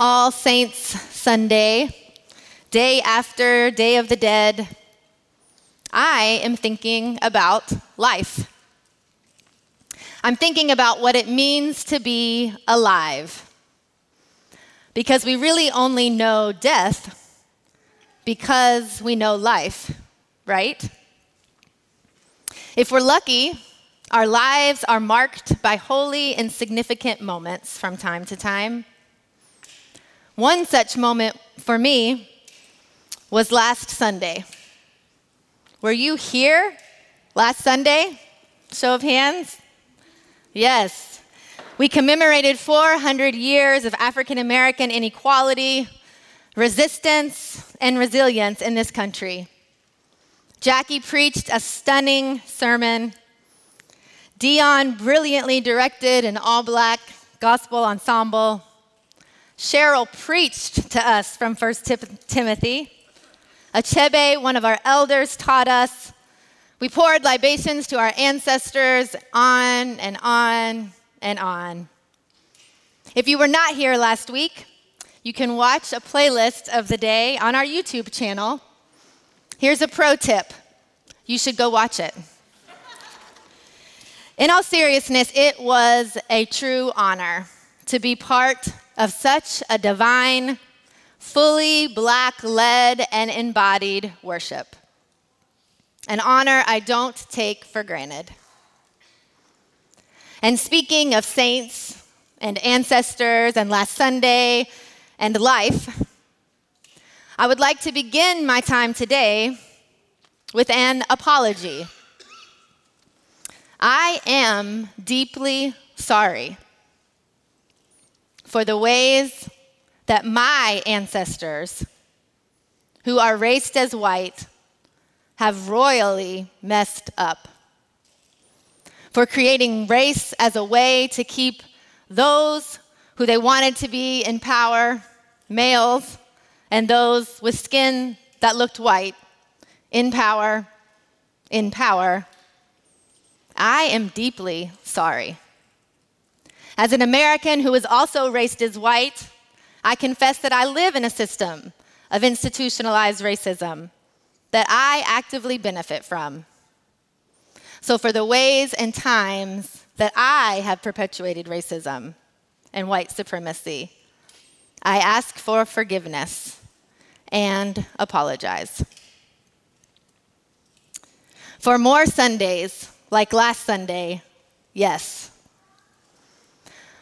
All Saints Sunday, day after Day of the Dead, I am thinking about life. I'm thinking about what it means to be alive. Because we really only know death because we know life, right? If we're lucky, our lives are marked by holy and significant moments from time to time. One such moment for me was last Sunday. Were you here last Sunday? Show of hands. Yes. We commemorated 400 years of African American inequality, resistance, and resilience in this country. Jackie preached a stunning sermon. Dion brilliantly directed an all black gospel ensemble. Cheryl preached to us from 1 Timothy. Achebe, one of our elders, taught us. We poured libations to our ancestors on and on and on. If you were not here last week, you can watch a playlist of the day on our YouTube channel. Here's a pro tip you should go watch it. In all seriousness, it was a true honor to be part of such a divine, fully black led and embodied worship. An honor I don't take for granted. And speaking of saints and ancestors and last Sunday and life, I would like to begin my time today with an apology. I am deeply sorry for the ways that my ancestors, who are raced as white, have royally messed up. For creating race as a way to keep those who they wanted to be in power, males, and those with skin that looked white, in power, in power. I am deeply sorry. As an American who is also raced as white, I confess that I live in a system of institutionalized racism that I actively benefit from. So, for the ways and times that I have perpetuated racism and white supremacy, I ask for forgiveness and apologize. For more Sundays, like last Sunday, yes.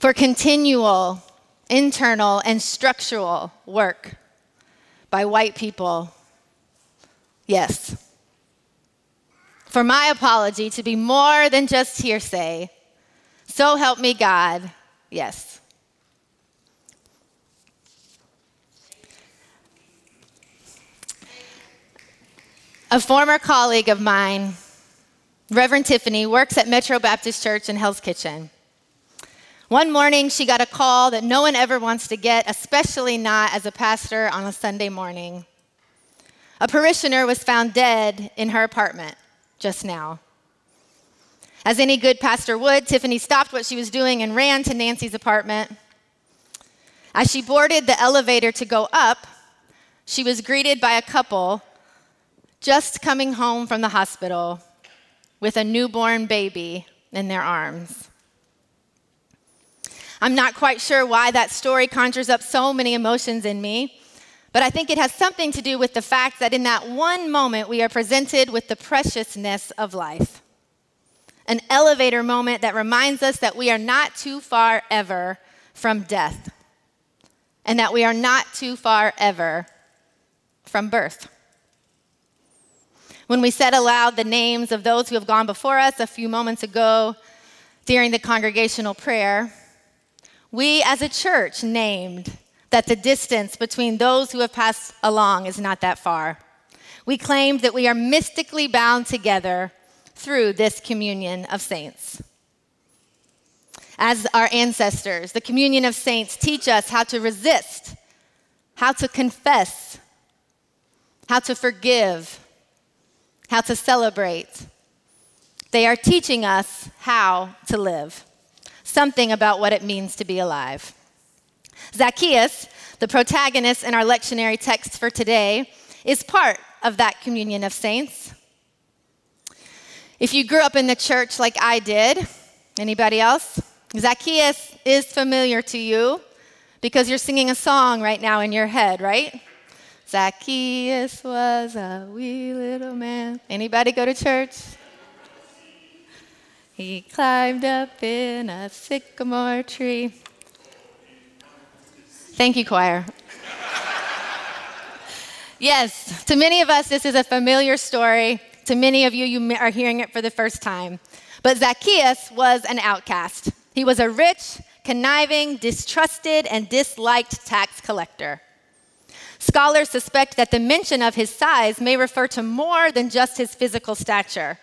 For continual internal and structural work by white people, yes. For my apology to be more than just hearsay, so help me God, yes. A former colleague of mine, Reverend Tiffany, works at Metro Baptist Church in Hell's Kitchen. One morning, she got a call that no one ever wants to get, especially not as a pastor on a Sunday morning. A parishioner was found dead in her apartment just now. As any good pastor would, Tiffany stopped what she was doing and ran to Nancy's apartment. As she boarded the elevator to go up, she was greeted by a couple just coming home from the hospital with a newborn baby in their arms. I'm not quite sure why that story conjures up so many emotions in me, but I think it has something to do with the fact that in that one moment we are presented with the preciousness of life. An elevator moment that reminds us that we are not too far ever from death, and that we are not too far ever from birth. When we said aloud the names of those who have gone before us a few moments ago during the congregational prayer, we as a church named that the distance between those who have passed along is not that far. We claimed that we are mystically bound together through this communion of saints. As our ancestors, the communion of saints teach us how to resist, how to confess, how to forgive, how to celebrate. They are teaching us how to live, something about what it means to be alive. Zacchaeus, the protagonist in our lectionary text for today, is part of that communion of saints. If you grew up in the church like I did, anybody else? Zacchaeus is familiar to you because you're singing a song right now in your head, right? Zacchaeus was a wee little man. Anybody go to church? He climbed up in a sycamore tree. Thank you, choir. yes, to many of us, this is a familiar story. To many of you, you are hearing it for the first time. But Zacchaeus was an outcast. He was a rich, conniving, distrusted, and disliked tax collector. Scholars suspect that the mention of his size may refer to more than just his physical stature.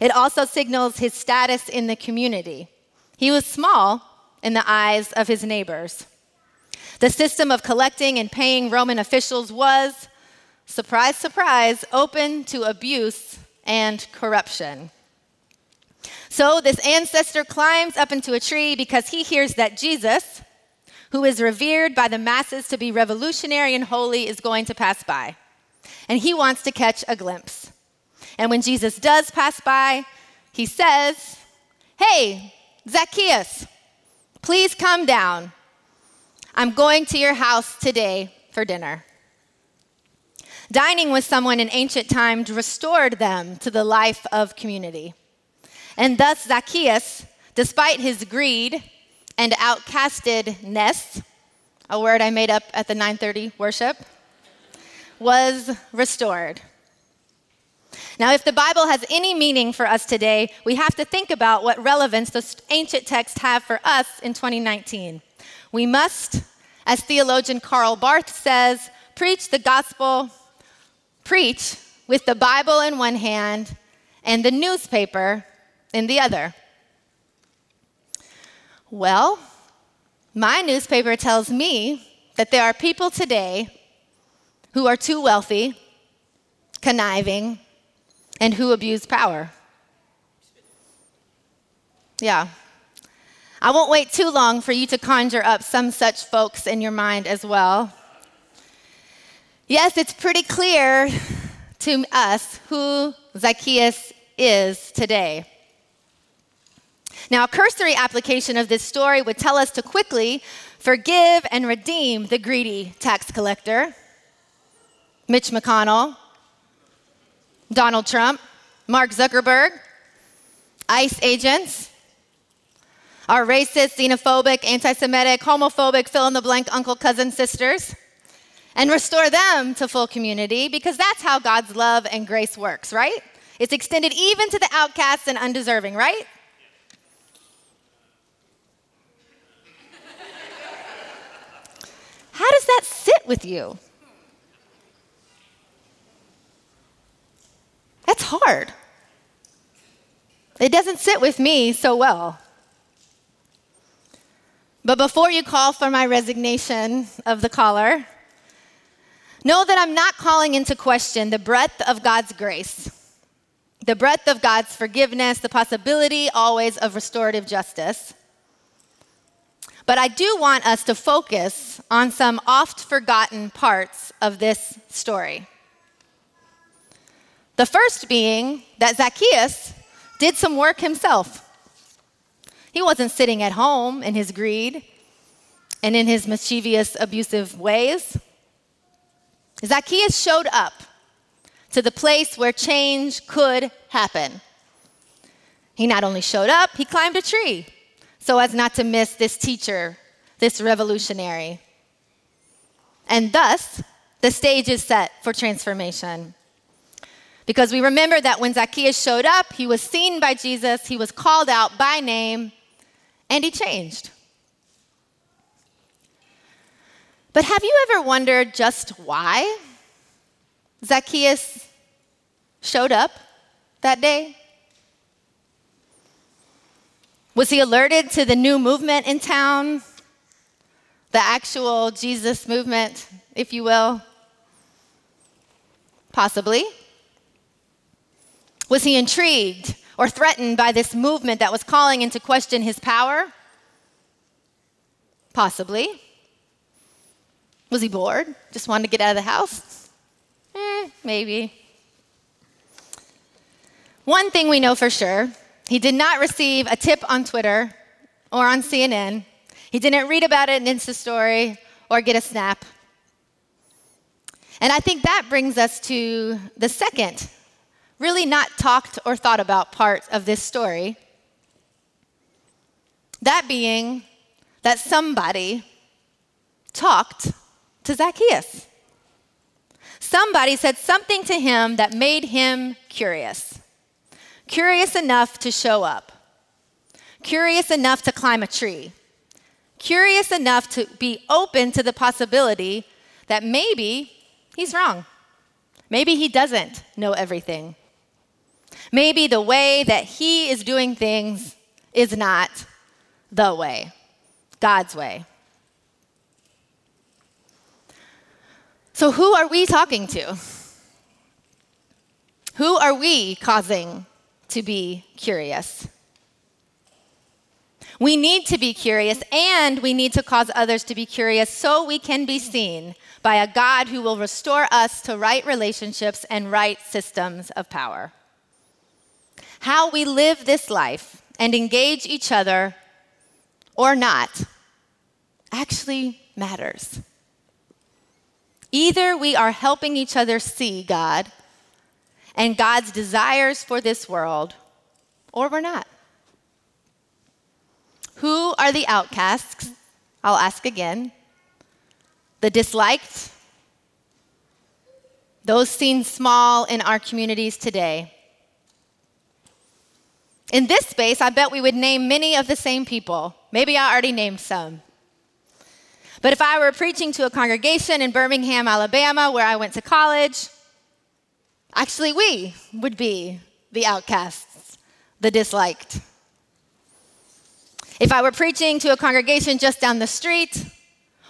It also signals his status in the community. He was small in the eyes of his neighbors. The system of collecting and paying Roman officials was, surprise, surprise, open to abuse and corruption. So this ancestor climbs up into a tree because he hears that Jesus, who is revered by the masses to be revolutionary and holy, is going to pass by. And he wants to catch a glimpse. And when Jesus does pass by, he says, Hey, Zacchaeus, please come down. I'm going to your house today for dinner. Dining with someone in ancient times restored them to the life of community. And thus, Zacchaeus, despite his greed and outcastedness, a word I made up at the 930 worship, was restored. Now, if the Bible has any meaning for us today, we have to think about what relevance those ancient texts have for us in 2019. We must, as theologian Karl Barth says, preach the gospel, preach with the Bible in one hand and the newspaper in the other? Well, my newspaper tells me that there are people today who are too wealthy, conniving, and who abused power. Yeah. I won't wait too long for you to conjure up some such folks in your mind as well. Yes, it's pretty clear to us who Zacchaeus is today. Now, a cursory application of this story would tell us to quickly forgive and redeem the greedy tax collector, Mitch McConnell, Donald Trump, Mark Zuckerberg, ICE agents, our racist, xenophobic, anti Semitic, homophobic, fill in the blank uncle, cousin, sisters, and restore them to full community because that's how God's love and grace works, right? It's extended even to the outcasts and undeserving, right? How does that sit with you? That's hard. It doesn't sit with me so well. But before you call for my resignation of the caller, know that I'm not calling into question the breadth of God's grace, the breadth of God's forgiveness, the possibility always of restorative justice. But I do want us to focus on some oft forgotten parts of this story. The first being that Zacchaeus did some work himself. He wasn't sitting at home in his greed and in his mischievous, abusive ways. Zacchaeus showed up to the place where change could happen. He not only showed up, he climbed a tree so as not to miss this teacher, this revolutionary. And thus, the stage is set for transformation. Because we remember that when Zacchaeus showed up, he was seen by Jesus, he was called out by name, and he changed. But have you ever wondered just why Zacchaeus showed up that day? Was he alerted to the new movement in town? The actual Jesus movement, if you will? Possibly. Was he intrigued or threatened by this movement that was calling into question his power? Possibly. Was he bored? Just wanted to get out of the house? Eh, maybe. One thing we know for sure he did not receive a tip on Twitter or on CNN. He didn't read about it in Insta story or get a snap. And I think that brings us to the second, really not talked or thought about part of this story. That being that somebody talked to Zacchaeus. Somebody said something to him that made him curious. Curious enough to show up. Curious enough to climb a tree. Curious enough to be open to the possibility that maybe he's wrong. Maybe he doesn't know everything. Maybe the way that he is doing things is not the way, God's way. So, who are we talking to? Who are we causing to be curious? We need to be curious and we need to cause others to be curious so we can be seen by a God who will restore us to right relationships and right systems of power. How we live this life and engage each other or not actually matters. Either we are helping each other see God and God's desires for this world, or we're not. Who are the outcasts? I'll ask again. The disliked? Those seen small in our communities today. In this space, I bet we would name many of the same people. Maybe I already named some. But if I were preaching to a congregation in Birmingham, Alabama, where I went to college, actually we would be the outcasts, the disliked. If I were preaching to a congregation just down the street,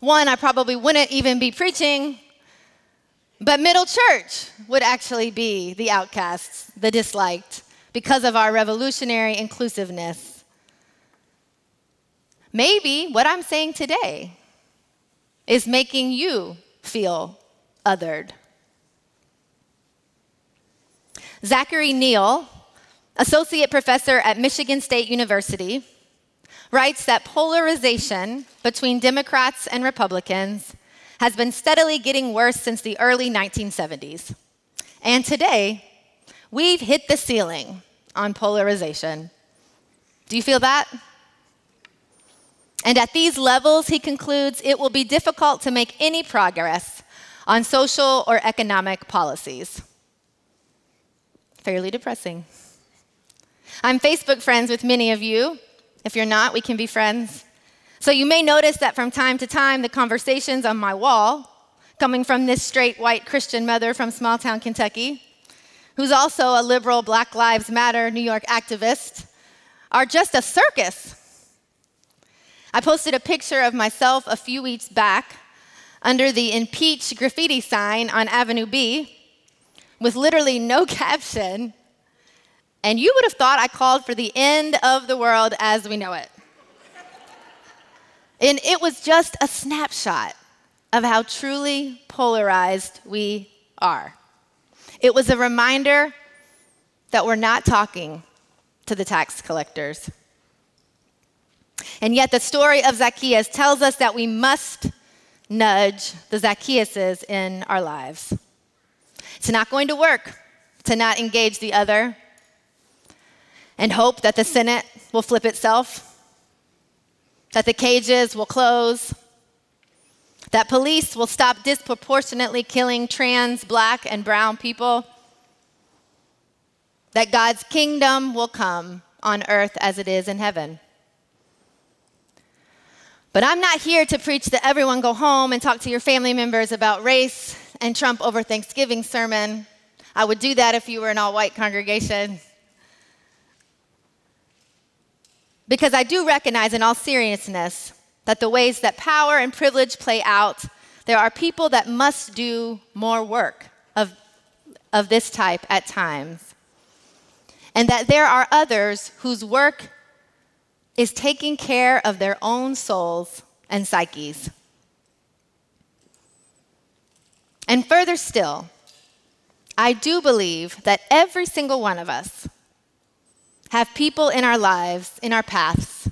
one, I probably wouldn't even be preaching, but Middle Church would actually be the outcasts, the disliked, because of our revolutionary inclusiveness. Maybe what I'm saying today is making you feel othered. Zachary Neal, associate professor at Michigan State University, writes that polarization between Democrats and Republicans has been steadily getting worse since the early 1970s. And today, we've hit the ceiling on polarization. Do you feel that? And at these levels, he concludes, it will be difficult to make any progress on social or economic policies. Fairly depressing. I'm Facebook friends with many of you. If you're not, we can be friends. So you may notice that from time to time, the conversations on my wall, coming from this straight white Christian mother from small town Kentucky, who's also a liberal Black Lives Matter New York activist, are just a circus I posted a picture of myself a few weeks back under the impeach graffiti sign on Avenue B with literally no caption, and you would have thought I called for the end of the world as we know it. and it was just a snapshot of how truly polarized we are. It was a reminder that we're not talking to the tax collectors. And yet, the story of Zacchaeus tells us that we must nudge the Zacchaeuses in our lives. It's not going to work to not engage the other and hope that the Senate will flip itself, that the cages will close, that police will stop disproportionately killing trans, black, and brown people, that God's kingdom will come on earth as it is in heaven. But I'm not here to preach the everyone go home and talk to your family members about race and Trump over Thanksgiving sermon. I would do that if you were an all white congregation. Because I do recognize, in all seriousness, that the ways that power and privilege play out, there are people that must do more work of, of this type at times. And that there are others whose work is taking care of their own souls and psyches. And further still, I do believe that every single one of us have people in our lives, in our paths,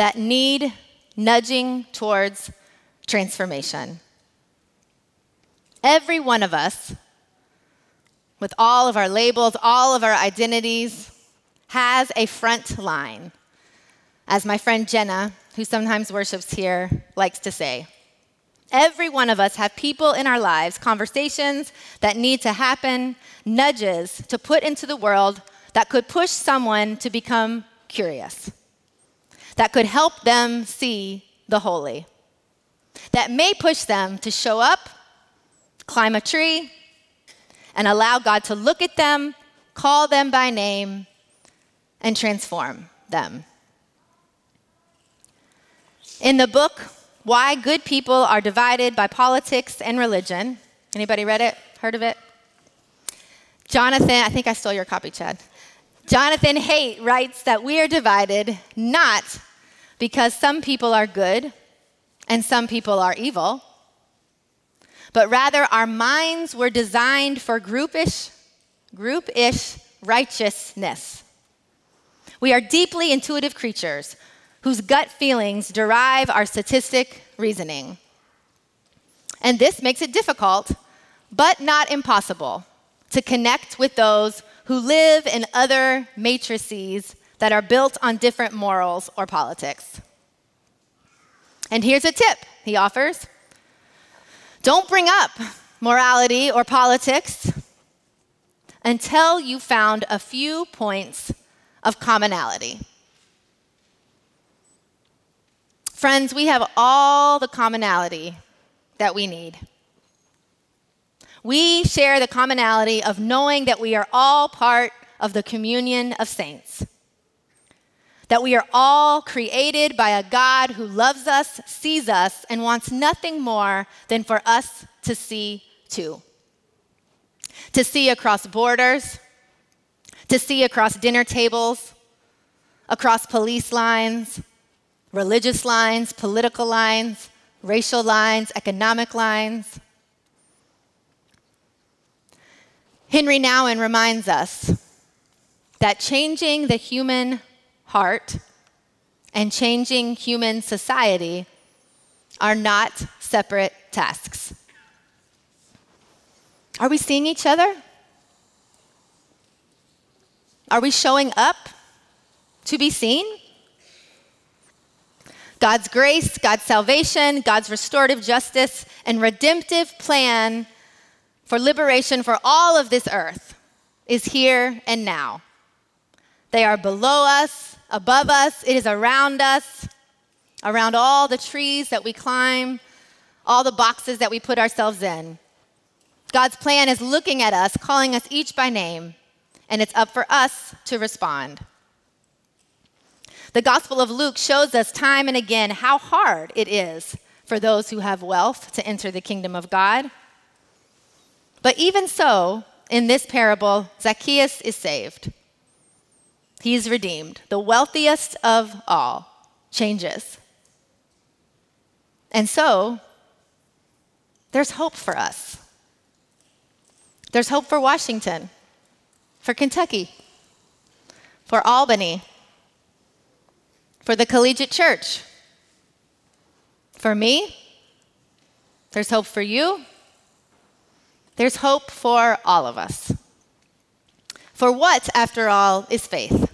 that need nudging towards transformation. Every one of us, with all of our labels, all of our identities, has a front line, as my friend Jenna, who sometimes worships here, likes to say. Every one of us have people in our lives, conversations that need to happen, nudges to put into the world that could push someone to become curious, that could help them see the holy, that may push them to show up, climb a tree, and allow God to look at them, call them by name, and transform them. In the book, why Good People Are Divided by Politics and Religion. Anybody read it? Heard of it? Jonathan, I think I stole your copy, Chad. Jonathan Haidt writes that we are divided not because some people are good and some people are evil, but rather our minds were designed for groupish, group-ish righteousness. We are deeply intuitive creatures whose gut feelings derive our statistic reasoning. And this makes it difficult, but not impossible, to connect with those who live in other matrices that are built on different morals or politics. And here's a tip he offers don't bring up morality or politics until you found a few points of commonality. Friends, we have all the commonality that we need. We share the commonality of knowing that we are all part of the communion of saints. That we are all created by a God who loves us, sees us, and wants nothing more than for us to see too. To see across borders, to see across dinner tables, across police lines, religious lines, political lines, racial lines, economic lines. Henri Nouwen reminds us that changing the human heart and changing human society are not separate tasks. Are we seeing each other? Are we showing up to be seen? God's grace, God's salvation, God's restorative justice, and redemptive plan for liberation for all of this earth is here and now. They are below us, above us, it is around us, around all the trees that we climb, all the boxes that we put ourselves in. God's plan is looking at us, calling us each by name, and it's up for us to respond. The Gospel of Luke shows us time and again how hard it is for those who have wealth to enter the kingdom of God. But even so, in this parable, Zacchaeus is saved. He is redeemed. The wealthiest of all changes. And so, there's hope for us. There's hope for Washington, for Kentucky, for Albany, for the collegiate church. For me, there's hope for you. There's hope for all of us. For what, after all, is faith?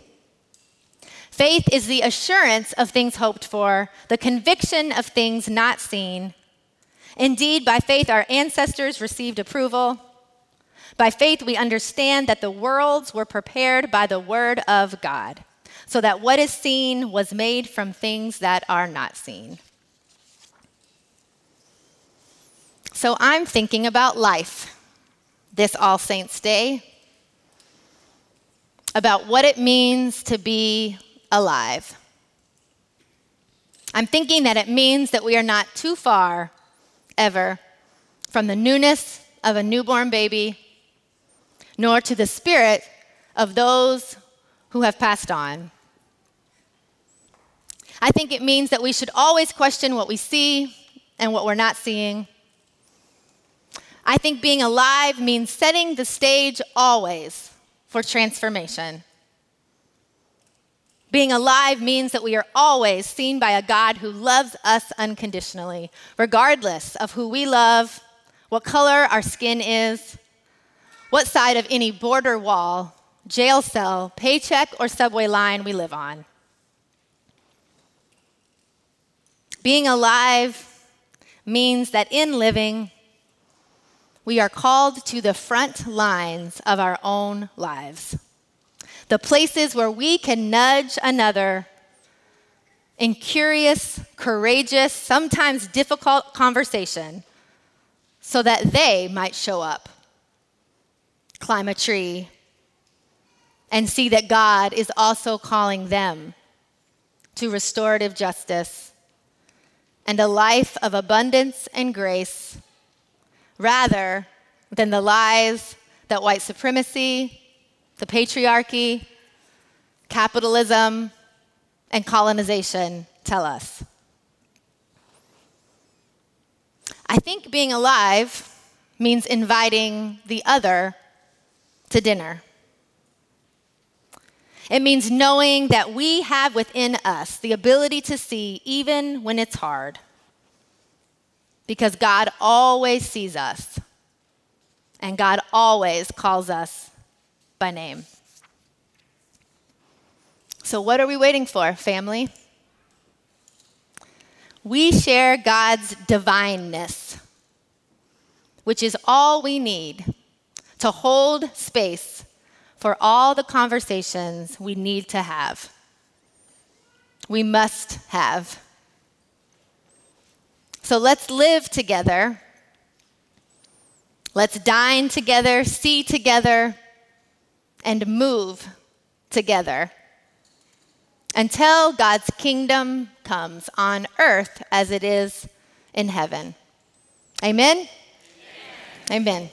Faith is the assurance of things hoped for, the conviction of things not seen. Indeed, by faith, our ancestors received approval. By faith, we understand that the worlds were prepared by the word of God so that what is seen was made from things that are not seen. So I'm thinking about life this All Saints Day, about what it means to be alive. I'm thinking that it means that we are not too far ever from the newness of a newborn baby, nor to the spirit of those who have passed on. I think it means that we should always question what we see and what we're not seeing. I think being alive means setting the stage always for transformation. Being alive means that we are always seen by a God who loves us unconditionally, regardless of who we love, what color our skin is, what side of any border wall, jail cell, paycheck, or subway line we live on. Being alive means that in living, we are called to the front lines of our own lives the places where we can nudge another in curious, courageous, sometimes difficult conversation so that they might show up, climb a tree, and see that God is also calling them to restorative justice and a life of abundance and grace rather than the lies that white supremacy the patriarchy, capitalism, and colonization tell us. I think being alive means inviting the other to dinner. It means knowing that we have within us the ability to see even when it's hard. Because God always sees us, and God always calls us by name. So, what are we waiting for, family? We share God's divineness, which is all we need to hold space for all the conversations we need to have. We must have. So let's live together. Let's dine together, see together, and move together until God's kingdom comes on earth as it is in heaven. Amen? Amen. Amen.